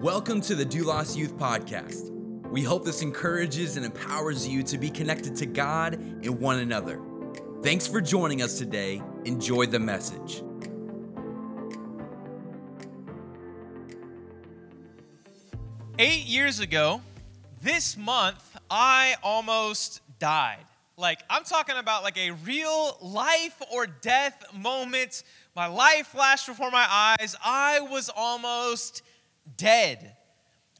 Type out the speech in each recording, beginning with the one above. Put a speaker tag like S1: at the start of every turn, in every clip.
S1: Welcome to the Doulos Youth Podcast. We hope this encourages and empowers you to be connected to God and one another. Thanks for joining us today. Enjoy the message.
S2: Eight years ago, this month, I almost died. Like, I'm talking about like a real life or death moment. My life flashed before my eyes. I was almost dead.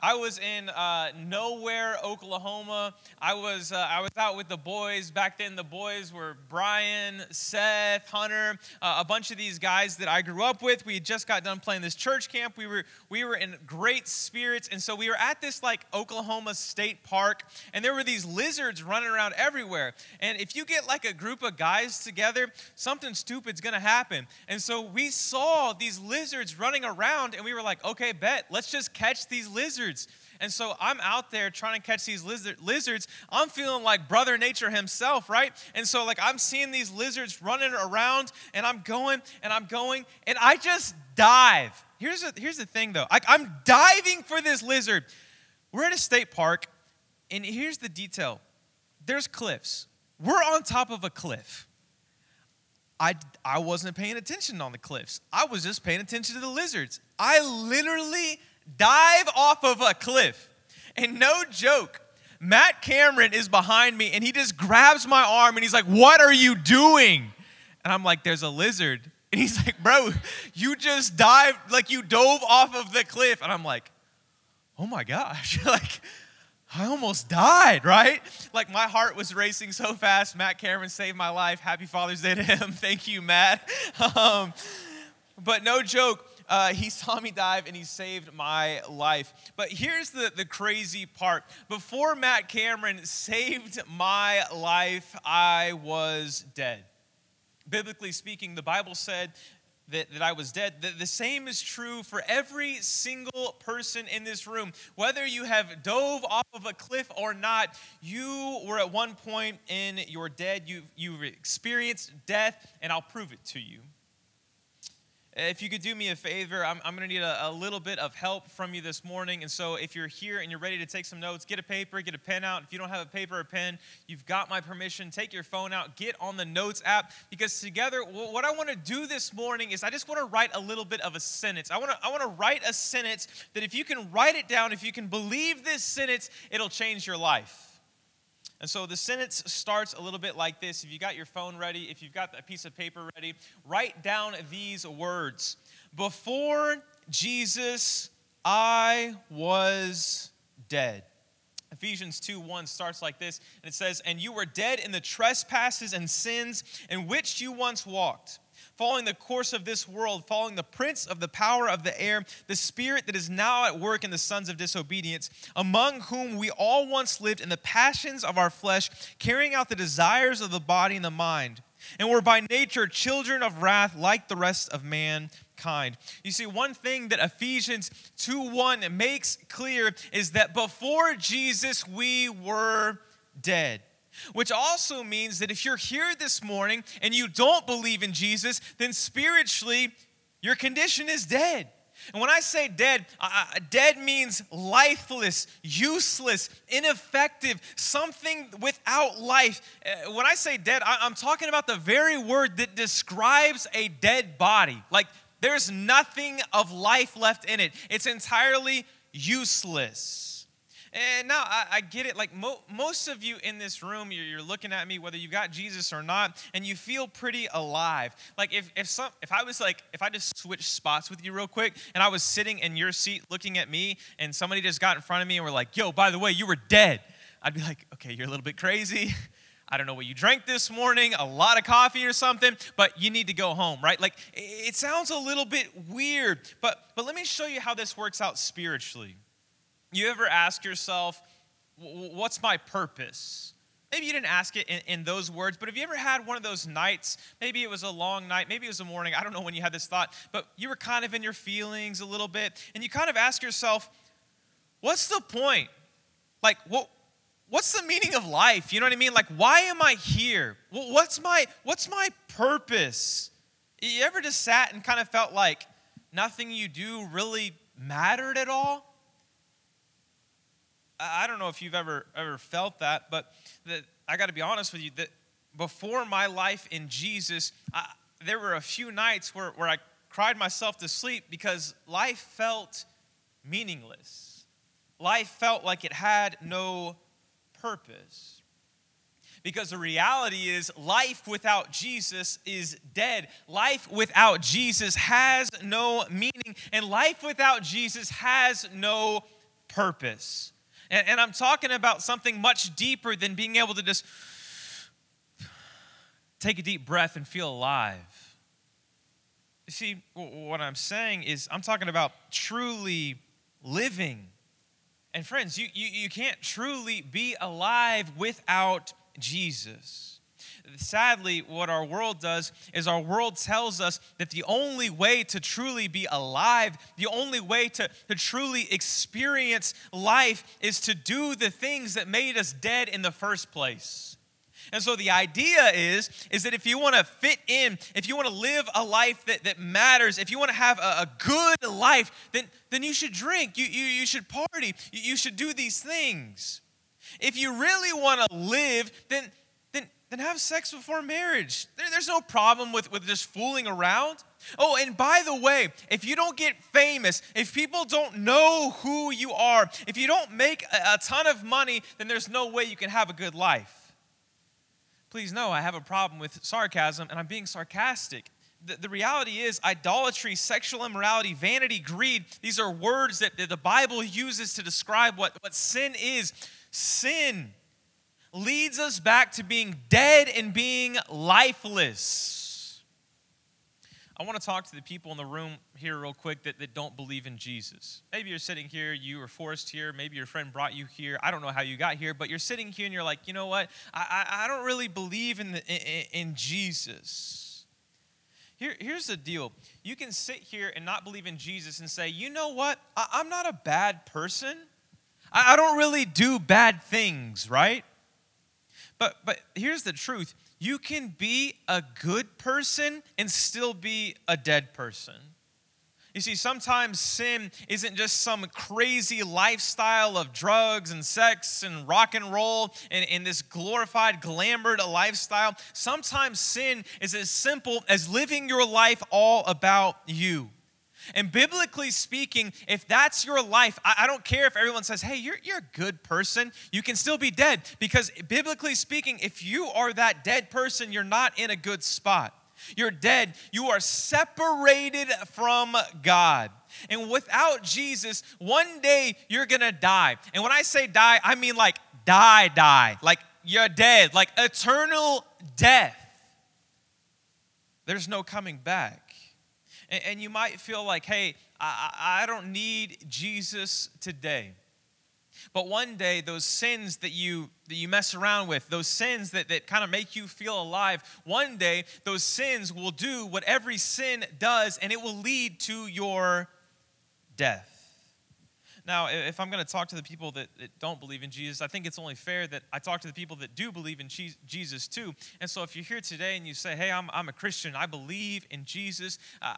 S2: I was in uh, nowhere, Oklahoma. I was uh, I was out with the boys back then. The boys were Brian, Seth, Hunter, uh, a bunch of these guys that I grew up with. We had just got done playing this church camp. We were we were in great spirits, and so we were at this like Oklahoma State Park, and there were these lizards running around everywhere. And if you get like a group of guys together, something stupid's gonna happen. And so we saw these lizards running around, and we were like, okay, bet, let's just catch these lizards lizards. And so I'm out there trying to catch these lizard, lizards. I'm feeling like Brother Nature himself, right? And so, like, I'm seeing these lizards running around, and I'm going and I'm going, and I just dive. Here's, a, here's the thing, though I, I'm diving for this lizard. We're at a state park, and here's the detail there's cliffs. We're on top of a cliff. I, I wasn't paying attention on the cliffs. I was just paying attention to the lizards. I literally dive off of a cliff. And no joke, Matt Cameron is behind me and he just grabs my arm and he's like, What are you doing? And I'm like, There's a lizard. And he's like, Bro, you just dived, like you dove off of the cliff. And I'm like, Oh my gosh. like, I almost died, right? Like my heart was racing so fast. Matt Cameron saved my life. Happy Father's Day to him. Thank you, Matt. Um, but no joke, uh, he saw me dive and he saved my life. But here's the, the crazy part before Matt Cameron saved my life, I was dead. Biblically speaking, the Bible said that, that I was dead. The, the same is true for every single person in this room. Whether you have dove off of a cliff or not, you were at one point in your dead. You, you experienced death, and I'll prove it to you. Uh, if you could do me a favor, I'm, I'm going to need a, a, little bit of help from you this morning. And so, if you're here and you're ready to take some notes, get a paper, get a pen out. If you don't have a paper or pen, you've got my permission. Take your phone out, get on the notes app, because together, what I want to do this morning is I just want to write a little bit of a sentence. I want to I want to write a sentence that if you can write it down, if you can believe this sentence, it'll change your life. And so the sentence starts a little bit like this. If you got your phone ready, if you've got a piece of paper ready, write down these words Before Jesus, I was dead. Ephesians 2 1 starts like this, and it says, And you were dead in the trespasses and sins in which you once walked following the course of this world, following the prince of the power of the air, the spirit that is now at work in the sons of disobedience, among whom we all once lived in the passions of our flesh, carrying out the desires of the body and the mind. And were by nature children of wrath like the rest of mankind. You see, one thing that Ephesians 2 1 makes clear is that before Jesus, we were dead. Which also means that if you're here this morning and you don't believe in Jesus, then spiritually, your condition is dead. And when I say dead, uh, dead means lifeless, useless, ineffective, something without life. Uh, when I say dead, I, I'm talking about the very word that describes a dead body. Like there's nothing of life left in it, it's entirely useless. And now I, I get it. Like mo- most of you in this room, you're, you're, looking at me, whether you got Jesus or not, and you feel pretty alive. Like if if some if I was like if I just switched spots with you real quick, and I was sitting in your seat looking at me, and somebody just got in front of me and were like, "Yo, by the way, you were dead," I'd be like, "Okay, you're a little bit crazy." I don't know what you drank this morning, a lot of coffee or something, but you need to go home, right? Like it sounds a little bit weird, but but let me show you how this works out spiritually. You ever ask yourself, what's my purpose? Maybe you didn't ask it in, in, those words, but have you ever had one of those nights? Maybe it was a long night, maybe it was a morning. I don't know when you had this thought, but you were kind of in your feelings a little bit, and you kind of ask yourself, what's the point? Like, what? What's the meaning of life? You know what I mean? Like, why am I here? What's my what's my purpose? You ever just sat and kind of felt like nothing you do really mattered at all? I don't know if you've ever ever felt that, but that I got to be honest with you that before my life in Jesus, I, there were a few nights where, where I cried myself to sleep because life felt meaningless. Life felt like it had no purpose. Because the reality is, life without Jesus is dead. Life without Jesus has no meaning, and life without Jesus has no purpose. And, and I'm talking about something much deeper than being able to just take a deep breath and feel alive. You see, what I'm saying is, I'm talking about truly living. And friends, you, you, you can't truly be alive without Jesus. Sadly, what our world does is our world tells us that the only way to truly be alive, the only way to, to truly experience life is to do the things that made us dead in the first place. And so the idea is, is that if you want to fit in, if you want to live a life that, that matters, if you want to have a, a good life, then, then you should drink, you, you, you should party, you, you should do these things. If you really want to live, then, then, have sex before marriage. There, there's no problem with, with just fooling around. Oh, and by the way, if you don't get famous, if people don't know who you are, if you don't make a, a ton of money, then there's no way you can have a good life. Please know I have a problem with sarcasm, and I'm being sarcastic. The, the, reality is idolatry, sexual immorality, vanity, greed. These are words that the Bible uses to describe what, what sin is. Sin leads us back to being dead and being lifeless. I want to talk to the people in the room here, real quick, that, that don't believe in Jesus. Maybe you're sitting here, you were forced here, maybe your friend brought you here. I don't know how you got here, but you're sitting here and you're like, you know what? I, I, I don't really believe in, the, in, in Jesus. Here, here's the deal you can sit here and not believe in Jesus and say, you know what? I, I'm not a bad person. I, I don't really do bad things, right? But, but here's the truth you can be a good person and still be a dead person. You see, sometimes sin isn't just some crazy lifestyle of drugs and sex and rock and roll and, and this glorified, glamored lifestyle. Sometimes sin is as simple as living your life all about you. And biblically speaking, if that's your life, I, I, don't care if everyone says, hey, you're, you're a good person, you can still be dead. Because biblically speaking, if you are that dead person, you're not in a good spot. You're dead. You are separated from God. And without Jesus, one day you're gonna die. And when I say die, I mean like die, die. Like you're dead, like eternal death. There's no coming back. And, and you might feel like, hey, I, I don't need Jesus today. But one day, those sins that you that you mess around with, those sins that, that kind of make you feel alive, one day those sins will do what every sin does, and it will lead to your death. Now, if I'm going to talk to the people that, that, don't believe in Jesus, I think it's only fair that I talk to the people that do believe in Jesus too. And so if you're here today and you say, hey, I'm, I'm a Christian, I believe in Jesus, uh,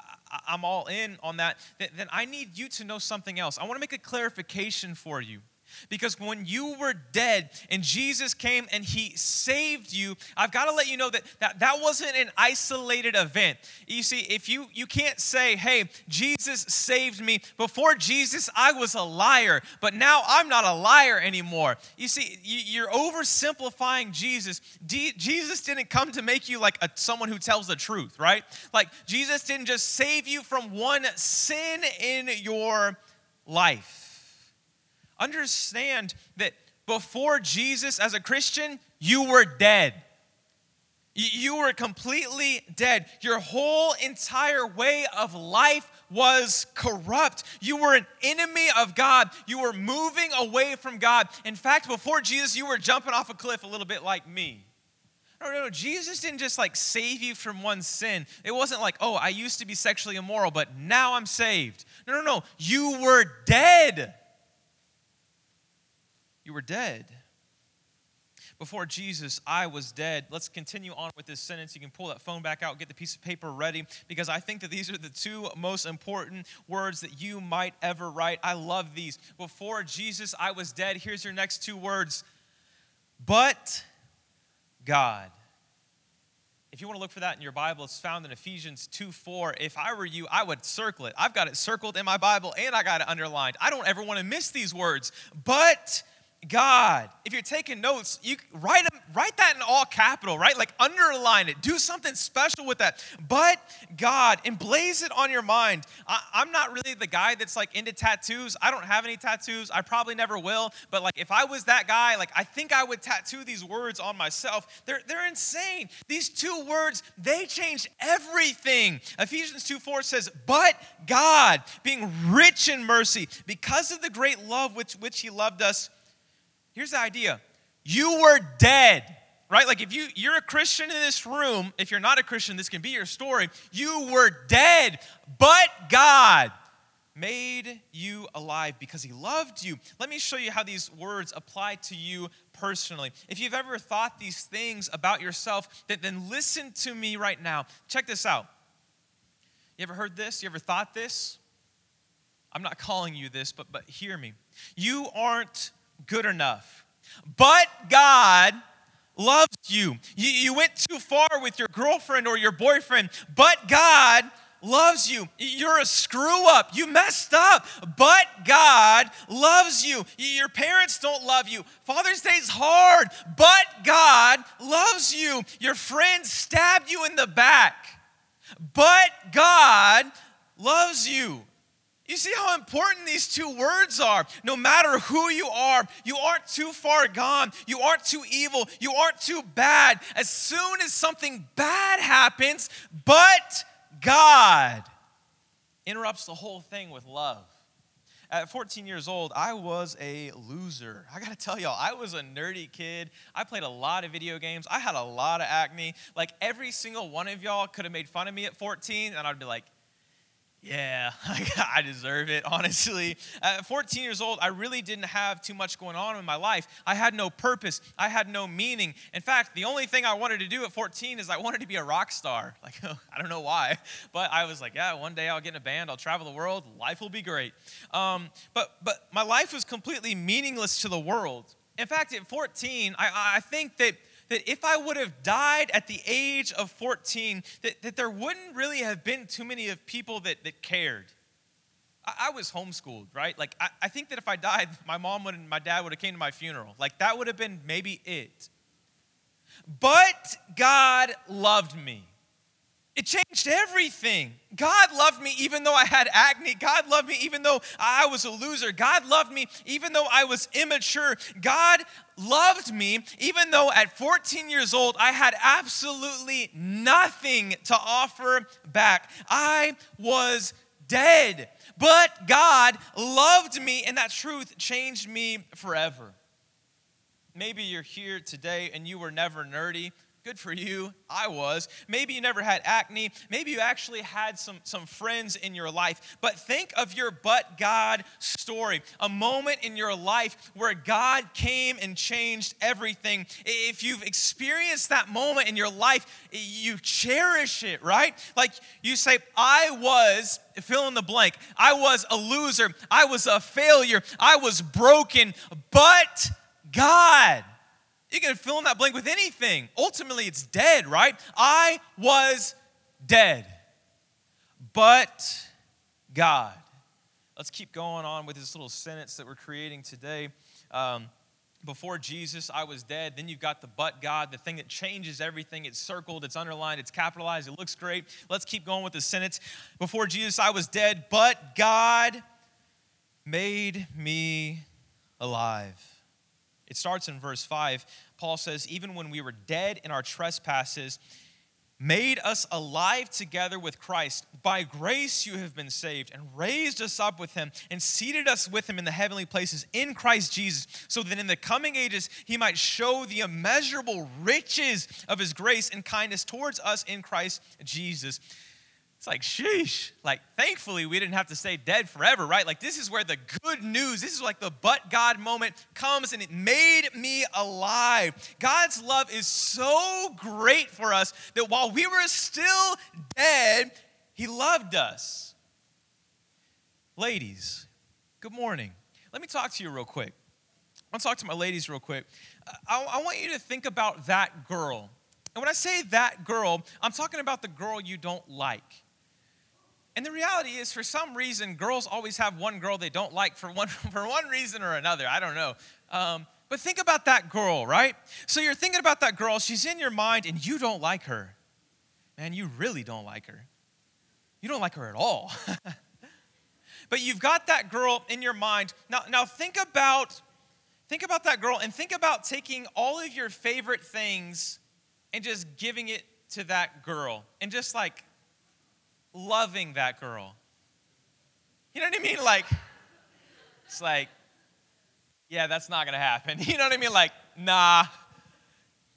S2: I'm all in on that, then I need you to know something else. I want to make a clarification for you. Because when you were dead and Jesus came and he saved you, I've got to let you know that, that that wasn't an isolated event. You see, if you you can't say, "Hey, Jesus saved me." Before Jesus, I was a liar, but now I'm not a liar anymore. You see, you, are oversimplifying Jesus. D- Jesus didn't come to make you like a, someone who tells the truth, right? Like Jesus didn't just save you from one sin in your life understand that before Jesus as a Christian, you were dead. You were completely dead. Your whole entire way of life was corrupt. You were an enemy of God. You were moving away from God. In fact, before Jesus, you were jumping off a cliff a little bit like me. No, no, no. Jesus didn't just like save you from one sin. It wasn't like, oh, I used to be sexually immoral, but now I'm saved. No, no, no. You were dead you were dead. Before Jesus, I was dead. Let's continue on with this sentence. You can pull that phone back out, get the piece of paper ready, because I think that these are the two most important words that you might ever write. I love these. Before Jesus, I was dead. Here's your next two words But God. If you want to look for that in your Bible, it's found in Ephesians 2 4. If I were you, I would circle it. I've got it circled in my Bible and I got it underlined. I don't ever want to miss these words. But God. If you're taking notes, you write write that in all capital, right? Like underline it. Do something special with that. But God, emblaze it on your mind. I, I'm not really the guy that's like into tattoos. I don't have any tattoos. I probably never will. But like if I was that guy, like I think I would tattoo these words on myself. They're they're insane. These two words, they change everything. Ephesians 2 4 says, But God, being rich in mercy, because of the great love with which He loved us Here's the idea. You were dead right? Like if you you're a christian in this room if you're not a christian this can be your story. You were dead but god made you alive because he loved you. Let me show you how these words apply to you personally. If you've ever thought these things about yourself then, then listen to me right now. Check this out. You ever heard this? You ever thought this? I'm not calling you this but but hear me. You aren't good enough. But God loves you. you. You went too far with your girlfriend or your boyfriend, but God loves you. You're a screw up. You messed up, but God loves you. Your parents don't love you. Father's Day is hard, but God loves you. Your friends stabbed you in the back, but God loves you. You see how important these two words are. No matter who you are, you aren't too far gone. You aren't too evil. You aren't too bad. As soon as something bad happens, but God interrupts the whole thing with love. At 14 years old, I was a loser. I gotta tell y'all, I was a nerdy kid. I played a lot of video games. I had a lot of acne. Like every single one of y'all could have made fun of me at 14, and I'd be like, yeah, I deserve it, honestly. At 14 years old, I really didn't have too much going on in my life. I had no purpose, I had no meaning. In fact, the only thing I wanted to do at 14 is I wanted to be a rock star. Like, I don't know why, but I was like, yeah, one day I'll get in a band, I'll travel the world, life will be great. Um, but, but my life was completely meaningless to the world. In fact, at 14, I, I think that that if I would have died at the age of 14, that, that there wouldn't really have been too many of people that, that cared. I, I was homeschooled, right? Like, I, I think that if I died, my mom would and my dad would have came to my funeral. Like, that would have been maybe it. But God loved me. It changed everything. God loved me even though I had acne. God loved me even though I was a loser. God loved me even though I was immature. God loved me even though at 14 years old I had absolutely nothing to offer back. I was dead. But God loved me, and that truth changed me forever. Maybe you're here today and you were never nerdy. Good for you. I was. Maybe you never had acne. Maybe you actually had some, some friends in your life. But think of your but God story a moment in your life where God came and changed everything. If you've experienced that moment in your life, you cherish it, right? Like you say, I was fill in the blank. I was a loser. I was a failure. I was broken, but God you can fill in that blank with anything. Ultimately, it's dead, right? I was dead. But God. Let's keep going on with this little sentence that we're creating today. Um, before Jesus, I was dead. Then you've got the but God, the thing that changes everything. It's circled, it's underlined, it's capitalized, it looks great. Let's keep going with the sentence. Before Jesus, I was dead, but God made me alive. It starts in verse 5. Paul says, Even when we were dead in our trespasses, made us alive together with Christ. By grace you have been saved, and raised us up with him, and seated us with him in the heavenly places in Christ Jesus, so that in the coming ages he might show the immeasurable riches of his grace and kindness towards us in Christ Jesus. It's like, sheesh. Like, thankfully, we didn't have to stay dead forever, right? Like, this is where the good news, this is like the but God moment comes and it made me alive. God's love is so great for us that while we were still dead, He loved us. Ladies, good morning. Let me talk to you real quick. I want to talk to my ladies real quick. I, I want you to think about that girl. And when I say that girl, I'm talking about the girl you don't like. And the reality is, for some reason, girls always have one girl they don't like for one, for one reason or another. I don't know. Um, but think about that girl, right? So you're thinking about that girl, she's in your mind, and you don't like her. Man, you really don't like her. You don't like her at all. but you've got that girl in your mind. Now, now think about think about that girl and think about taking all of your favorite things and just giving it to that girl and just like loving that girl. You know what I mean? Like, it's like, yeah, that's not gonna happen. You know what I mean? Like, nah,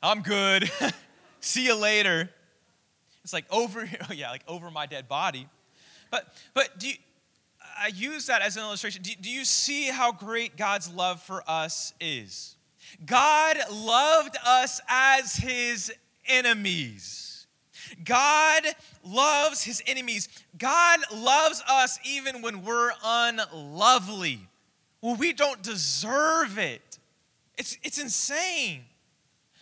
S2: I'm good. See you later. It's like over, oh yeah, like over my dead body. But, but do you, I use that as an illustration. Do, do you see how great God's love for us is? God loved us as his enemies. God loves his enemies. God loves us even when we're unlovely. Well, we don't deserve it. It's, it's insane.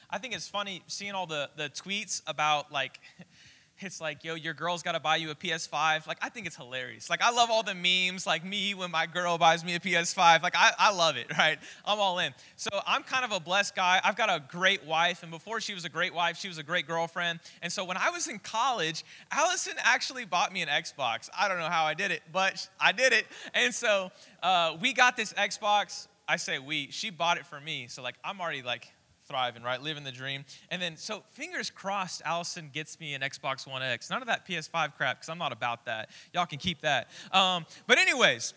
S2: I think it's funny seeing all the, the tweets about like it's like, yo, your girl's got to buy you a PS5. Like, I think it's hilarious. Like, I love all the memes, like me when my girl buys me a PS5. Like, I, I love it, right? I'm all in. So, I'm kind of a blessed guy. I've got a great wife, and before she was a great wife, she was a great girlfriend. And so, when I was in college, Allison actually bought me an Xbox. I don't know how I did it, but I did it. And so, uh, we got this Xbox. I say we, she bought it for me. So, like, I'm already like, thriving, right? Living the dream. And then, so fingers crossed, Allison gets me an Xbox One X. None of that PS5 crap, because I'm not about that. Y'all can keep that. Um, but, anyways,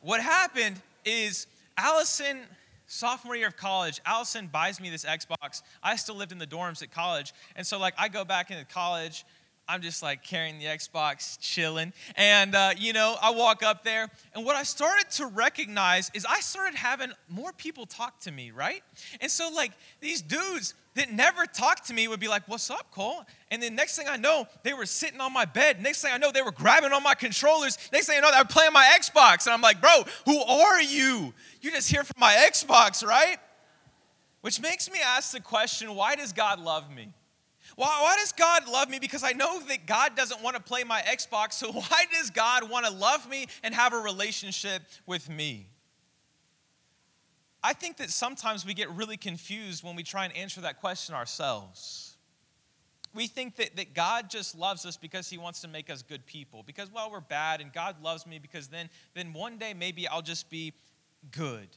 S2: what happened is Allison, sophomore year of college, Allison buys me this Xbox. I still lived in the dorms at college. And so, like, I go back into college I'm just like carrying the Xbox, chilling. And, uh, you know, I walk up there, and what I started to recognize is I started having more people talk to me, right? And so, like, these dudes that never talked to me would be like, What's up, Cole? And then next thing I know, they were sitting on my bed. Next thing I know, they were grabbing on my controllers. Next thing I know, they were playing my Xbox. And I'm like, Bro, who are you? You're just here for my Xbox, right? Which makes me ask the question why does God love me? Why, why does God love me? Because I know that God doesn't want to play my Xbox, so why does God want to love me and have a relationship with me? I think that sometimes we get really confused when we try and answer that question ourselves. We think that, that God just loves us because he wants to make us good people. Because, well, we're bad, and God loves me because then, then one day maybe I'll just be good.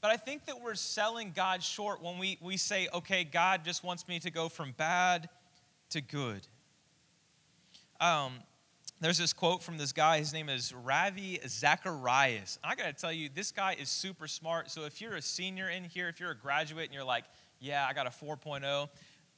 S2: But I think that we're selling God short when we, we say, okay, God just wants me to go from bad to good. Um, there's this quote from this guy. His name is Ravi Zacharias. I got to tell you, this guy is super smart. So if you're a senior in here, if you're a graduate and you're like, yeah, I got a 4.0,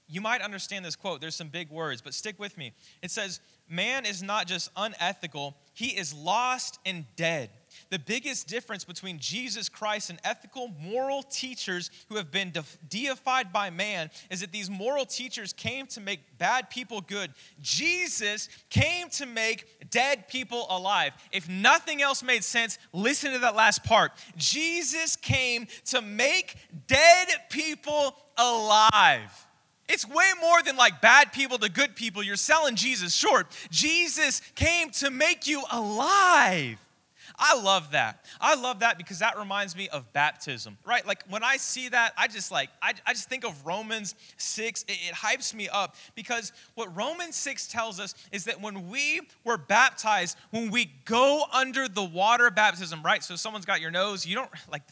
S2: you might understand this quote. There's some big words, but stick with me. It says, Man is not just unethical, he is lost and dead. The biggest difference between Jesus Christ and ethical, moral teachers who have been deified by man is that these moral teachers came to make bad people good. Jesus came to make dead people alive. If nothing else made sense, listen to that last part. Jesus came to make dead people alive. It's way more than like bad people to good people. You're selling Jesus short. Jesus came to make you alive. I love that. I love that because that reminds me of baptism, right? Like when I see that, I just like, I, I just think of Romans 6. It, it hypes me up because what Romans 6 tells us is that when we were baptized, when we go under the water baptism, right? So someone's got your nose, you don't like,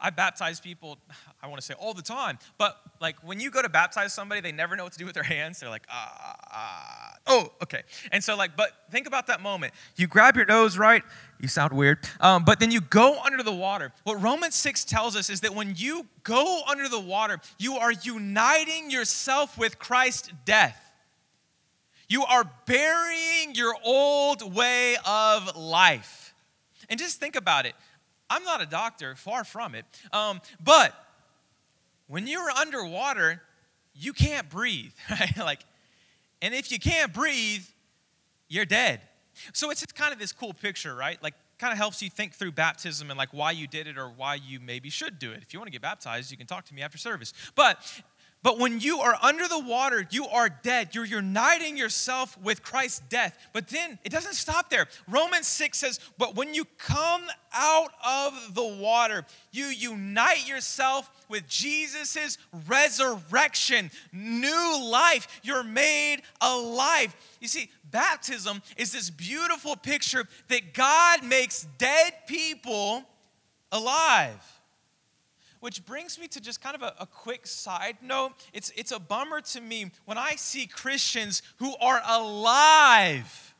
S2: I baptize people, I want to say all the time, but like when you go to baptize somebody, they never know what to do with their hands. They're like, ah, ah, oh, okay. And so, like, but think about that moment. You grab your nose, right? You sound weird. Um, but then you go under the water. What Romans 6 tells us is that when you go under the water, you are uniting yourself with Christ's death. You are burying your old way of life. And just think about it. I'm not a doctor, far from it. Um, but when you're underwater, you can't breathe, right? Like, and if you can't breathe, you're dead. So it's kind of this cool picture, right? Like, kind of helps you think through baptism and like why you did it or why you maybe should do it. If you want to get baptized, you can talk to me after service. But but when you are under the water, you are dead. You're uniting yourself with Christ's death. But then it doesn't stop there. Romans 6 says, But when you come out of the water, you unite yourself with Jesus' resurrection, new life. You're made alive. You see, baptism is this beautiful picture that God makes dead people alive. Which brings me to just kind of a, a, quick side note. It's, it's a bummer to me when I see Christians who are alive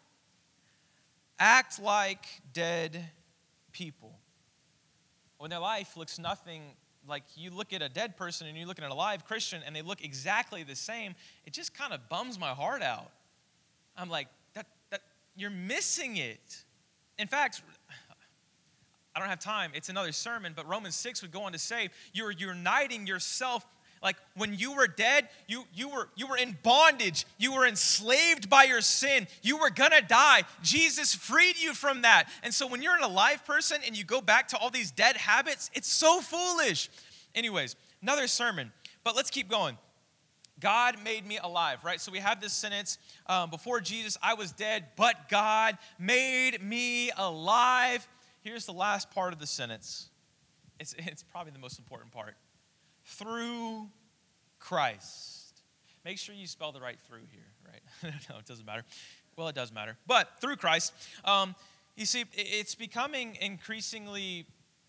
S2: act like dead people. When their life looks nothing like you look at a dead person and you look at an alive Christian and they look exactly the same, it just kind of bums my heart out. I'm like, that, that, you're missing it. In fact, I don't have time. It's another sermon, but Romans 6 would go on to say you're uniting yourself like when you were dead you, you, were, you were in bondage you were enslaved by your sin you were gonna die jesus freed you from that and so when you're an alive person and you go back to all these dead habits it's so foolish anyways another sermon but let's keep going God made me alive, right? So we have this sentence um, before Jesus, I was dead, but God made me alive. Here's the last part of the sentence. It's, it's probably the most important part. Through Christ. Make sure you spell the right through here, right? no, it doesn't matter. Well, it does matter. But through Christ, um, you see, it's becoming increasingly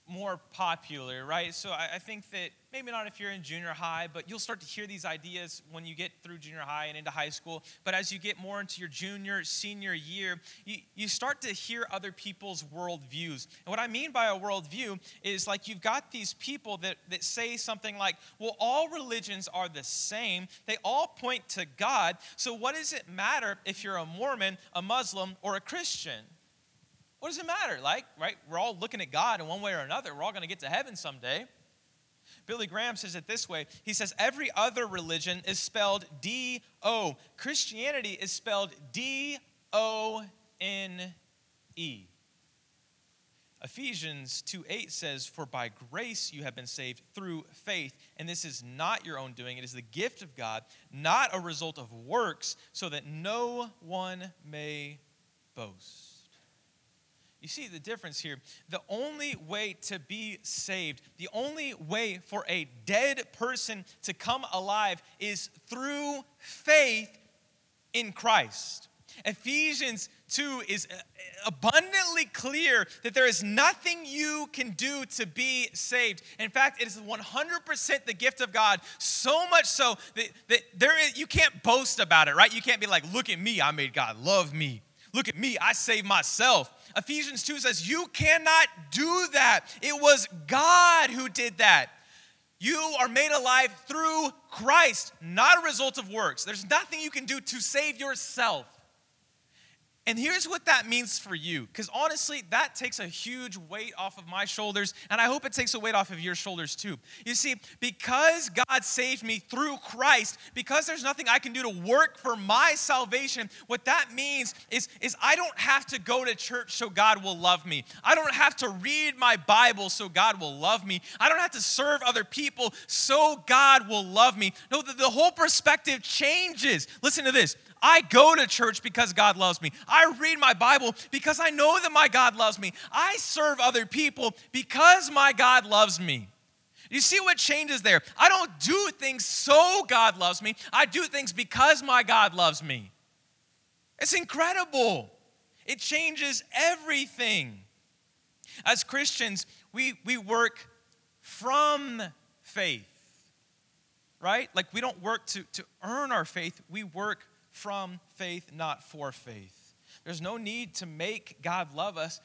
S2: more popular, right? So I, I, think that maybe not if you're in junior high, but you'll start to hear these ideas when you get through junior high and into high school. But as you get more into your junior, senior year, you, you start to hear other people's worldviews. And what I mean by a worldview is like you've got these people that, that say something like, well, all religions are the same, they all point to God. So what does it matter if you're a Mormon, a Muslim, or a Christian? What does it matter? Like, right? We're all looking at God in one way or another. We're all going to get to heaven someday. Billy Graham says it this way He says, Every other religion is spelled D O. Christianity is spelled D O N E. Ephesians 2 8 says, For by grace you have been saved through faith, and this is not your own doing, it is the gift of God, not a result of works, so that no one may boast. You see the difference here. The only way to be saved, the only way for a dead person to come alive is through faith in Christ. Ephesians 2 is uh, uh, abundantly clear that there is nothing you can do to be saved. In fact, it is 100% the gift of God, so much so that, that there is, you can't boast about it, right? You can't be like, look at me, I made God love me. Look at me, I saved myself. Ephesians 2 says, You cannot do that. It was God who did that. You are made alive through Christ, not a result of works. There's nothing you can do to save yourself. And here's what that means for you. Because honestly, that takes a huge weight off of my shoulders, and I hope it takes a weight off of your shoulders too. You see, because God saved me through Christ, because there's nothing I can do to work for my salvation, what that means is, is I don't have to go to church so God will love me. I don't have to read my Bible so God will love me. I don't have to serve other people so God will love me. No, the, the whole perspective changes. Listen to this. I go to church because God loves me. I read my Bible because I know that my God loves me. I serve other people because my God loves me. You see what changes there? I don't do things so God loves me, I do things because my God loves me. It's incredible. It changes everything. As Christians, we, we work from faith, right? Like we don't work to, to earn our faith, we work from faith, not for faith. There's no need to make God love us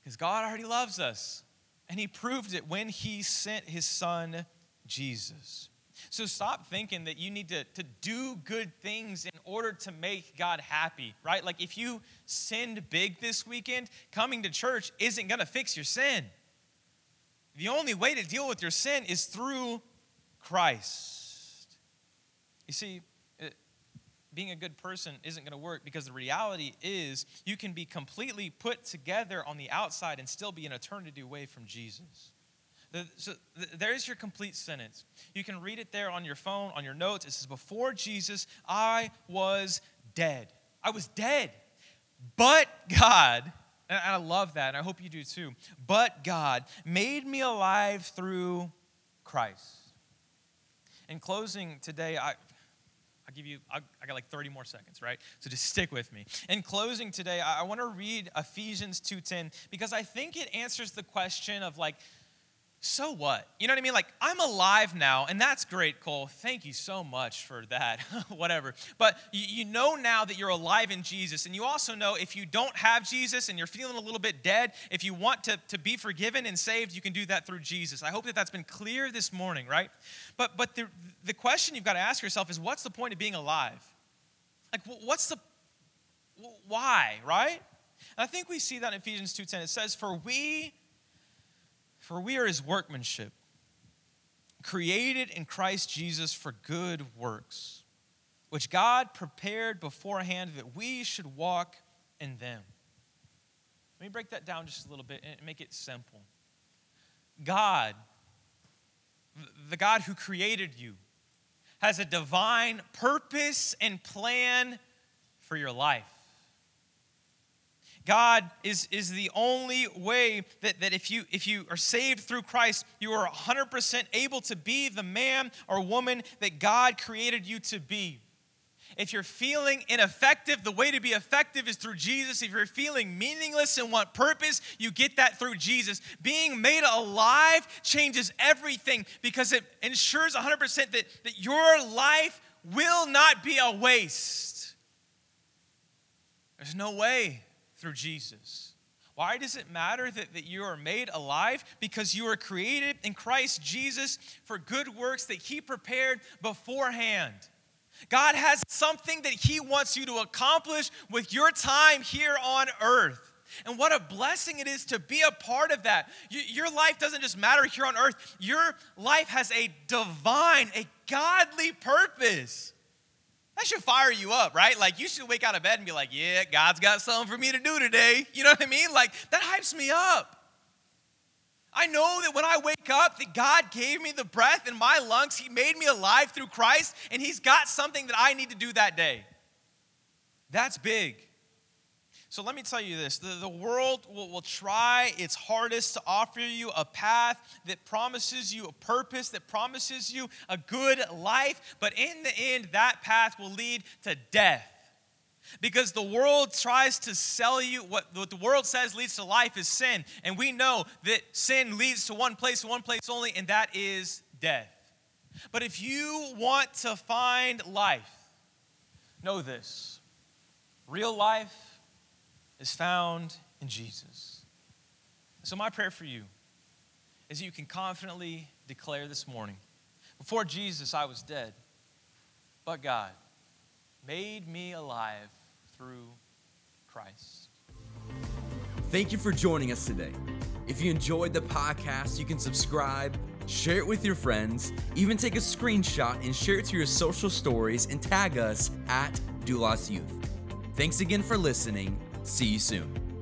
S2: because God already loves us. And He proved it when He sent His Son, Jesus. So stop thinking that you need to, to do good things in order to make God happy, right? Like if you sinned big this weekend, coming to church isn't going to fix your sin. The only way to deal with your sin is through Christ. You see, being a good person isn't going to work because the reality is you can be completely put together on the outside and still be an eternity away from Jesus. So there's your complete sentence. You can read it there on your phone, on your notes. It says, Before Jesus, I was dead. I was dead. But God, and I love that, and I hope you do too. But God made me alive through Christ. In closing today, I, I'll give you, i got like 30 more seconds, right? So just stick with me. In closing today, I, I want to read Ephesians 2.10 because I think it answers the question of like, so what? You know what I mean? Like, I'm alive now, and that's great, Cole. Thank you so much for that. Whatever. But you, you know now that you're alive in Jesus, and you also know if you don't have Jesus and you're feeling a little bit dead, if you want to, to be forgiven and saved, you can do that through Jesus. I hope that that's been clear this morning, right? But, but the, the question you've got to ask yourself is what's the point of being alive? Like, what's the, why, right? And I think we see that in Ephesians 2.10. It says, For we for we are his workmanship, created in Christ Jesus for good works, which God prepared beforehand that we should walk in them. Let me break that down just a little bit and make it simple. God, the God who created you, has a divine purpose and plan for your life. God is, is the only way that, that if, you, if you are saved through Christ, you are 100% able to be the man or woman that God created you to be. If you're feeling ineffective, the way to be effective is through Jesus. If you're feeling meaningless and want purpose, you get that through Jesus. Being made alive changes everything because it ensures 100% that, that your life will not be a waste. There's no way through Jesus. Why does it matter that, that you are made alive? Because you are created in Christ Jesus for good works that He prepared beforehand. God has something that He wants you to accomplish with your time here on earth. And what a blessing it is to be a part of that. Your life doesn't just matter here on earth, your life has a divine, a godly purpose. That should fire you up, right? Like you should wake out of bed and be like, yeah, God's got something for me to do today. You know what I mean? Like that hypes me up. I know that when I wake up, that God gave me the breath in my lungs. He made me alive through Christ, and He's got something that I need to do that day. That's big. So let me tell you this the, the world will, will try its hardest to offer you a path that promises you a purpose, that promises you a good life, but in the end, that path will lead to death. Because the world tries to sell you what, what the world says leads to life is sin. And we know that sin leads to one place, one place only, and that is death. But if you want to find life, know this real life is found in Jesus. So, my prayer for you is that you can confidently declare this morning before Jesus, I was dead, but God made me alive through Christ.
S1: Thank you for joining us today. If you enjoyed the podcast, you can subscribe, share it with your friends, even take a screenshot and share it to your social stories and tag us at Doulos Youth. Thanks again for listening See you soon.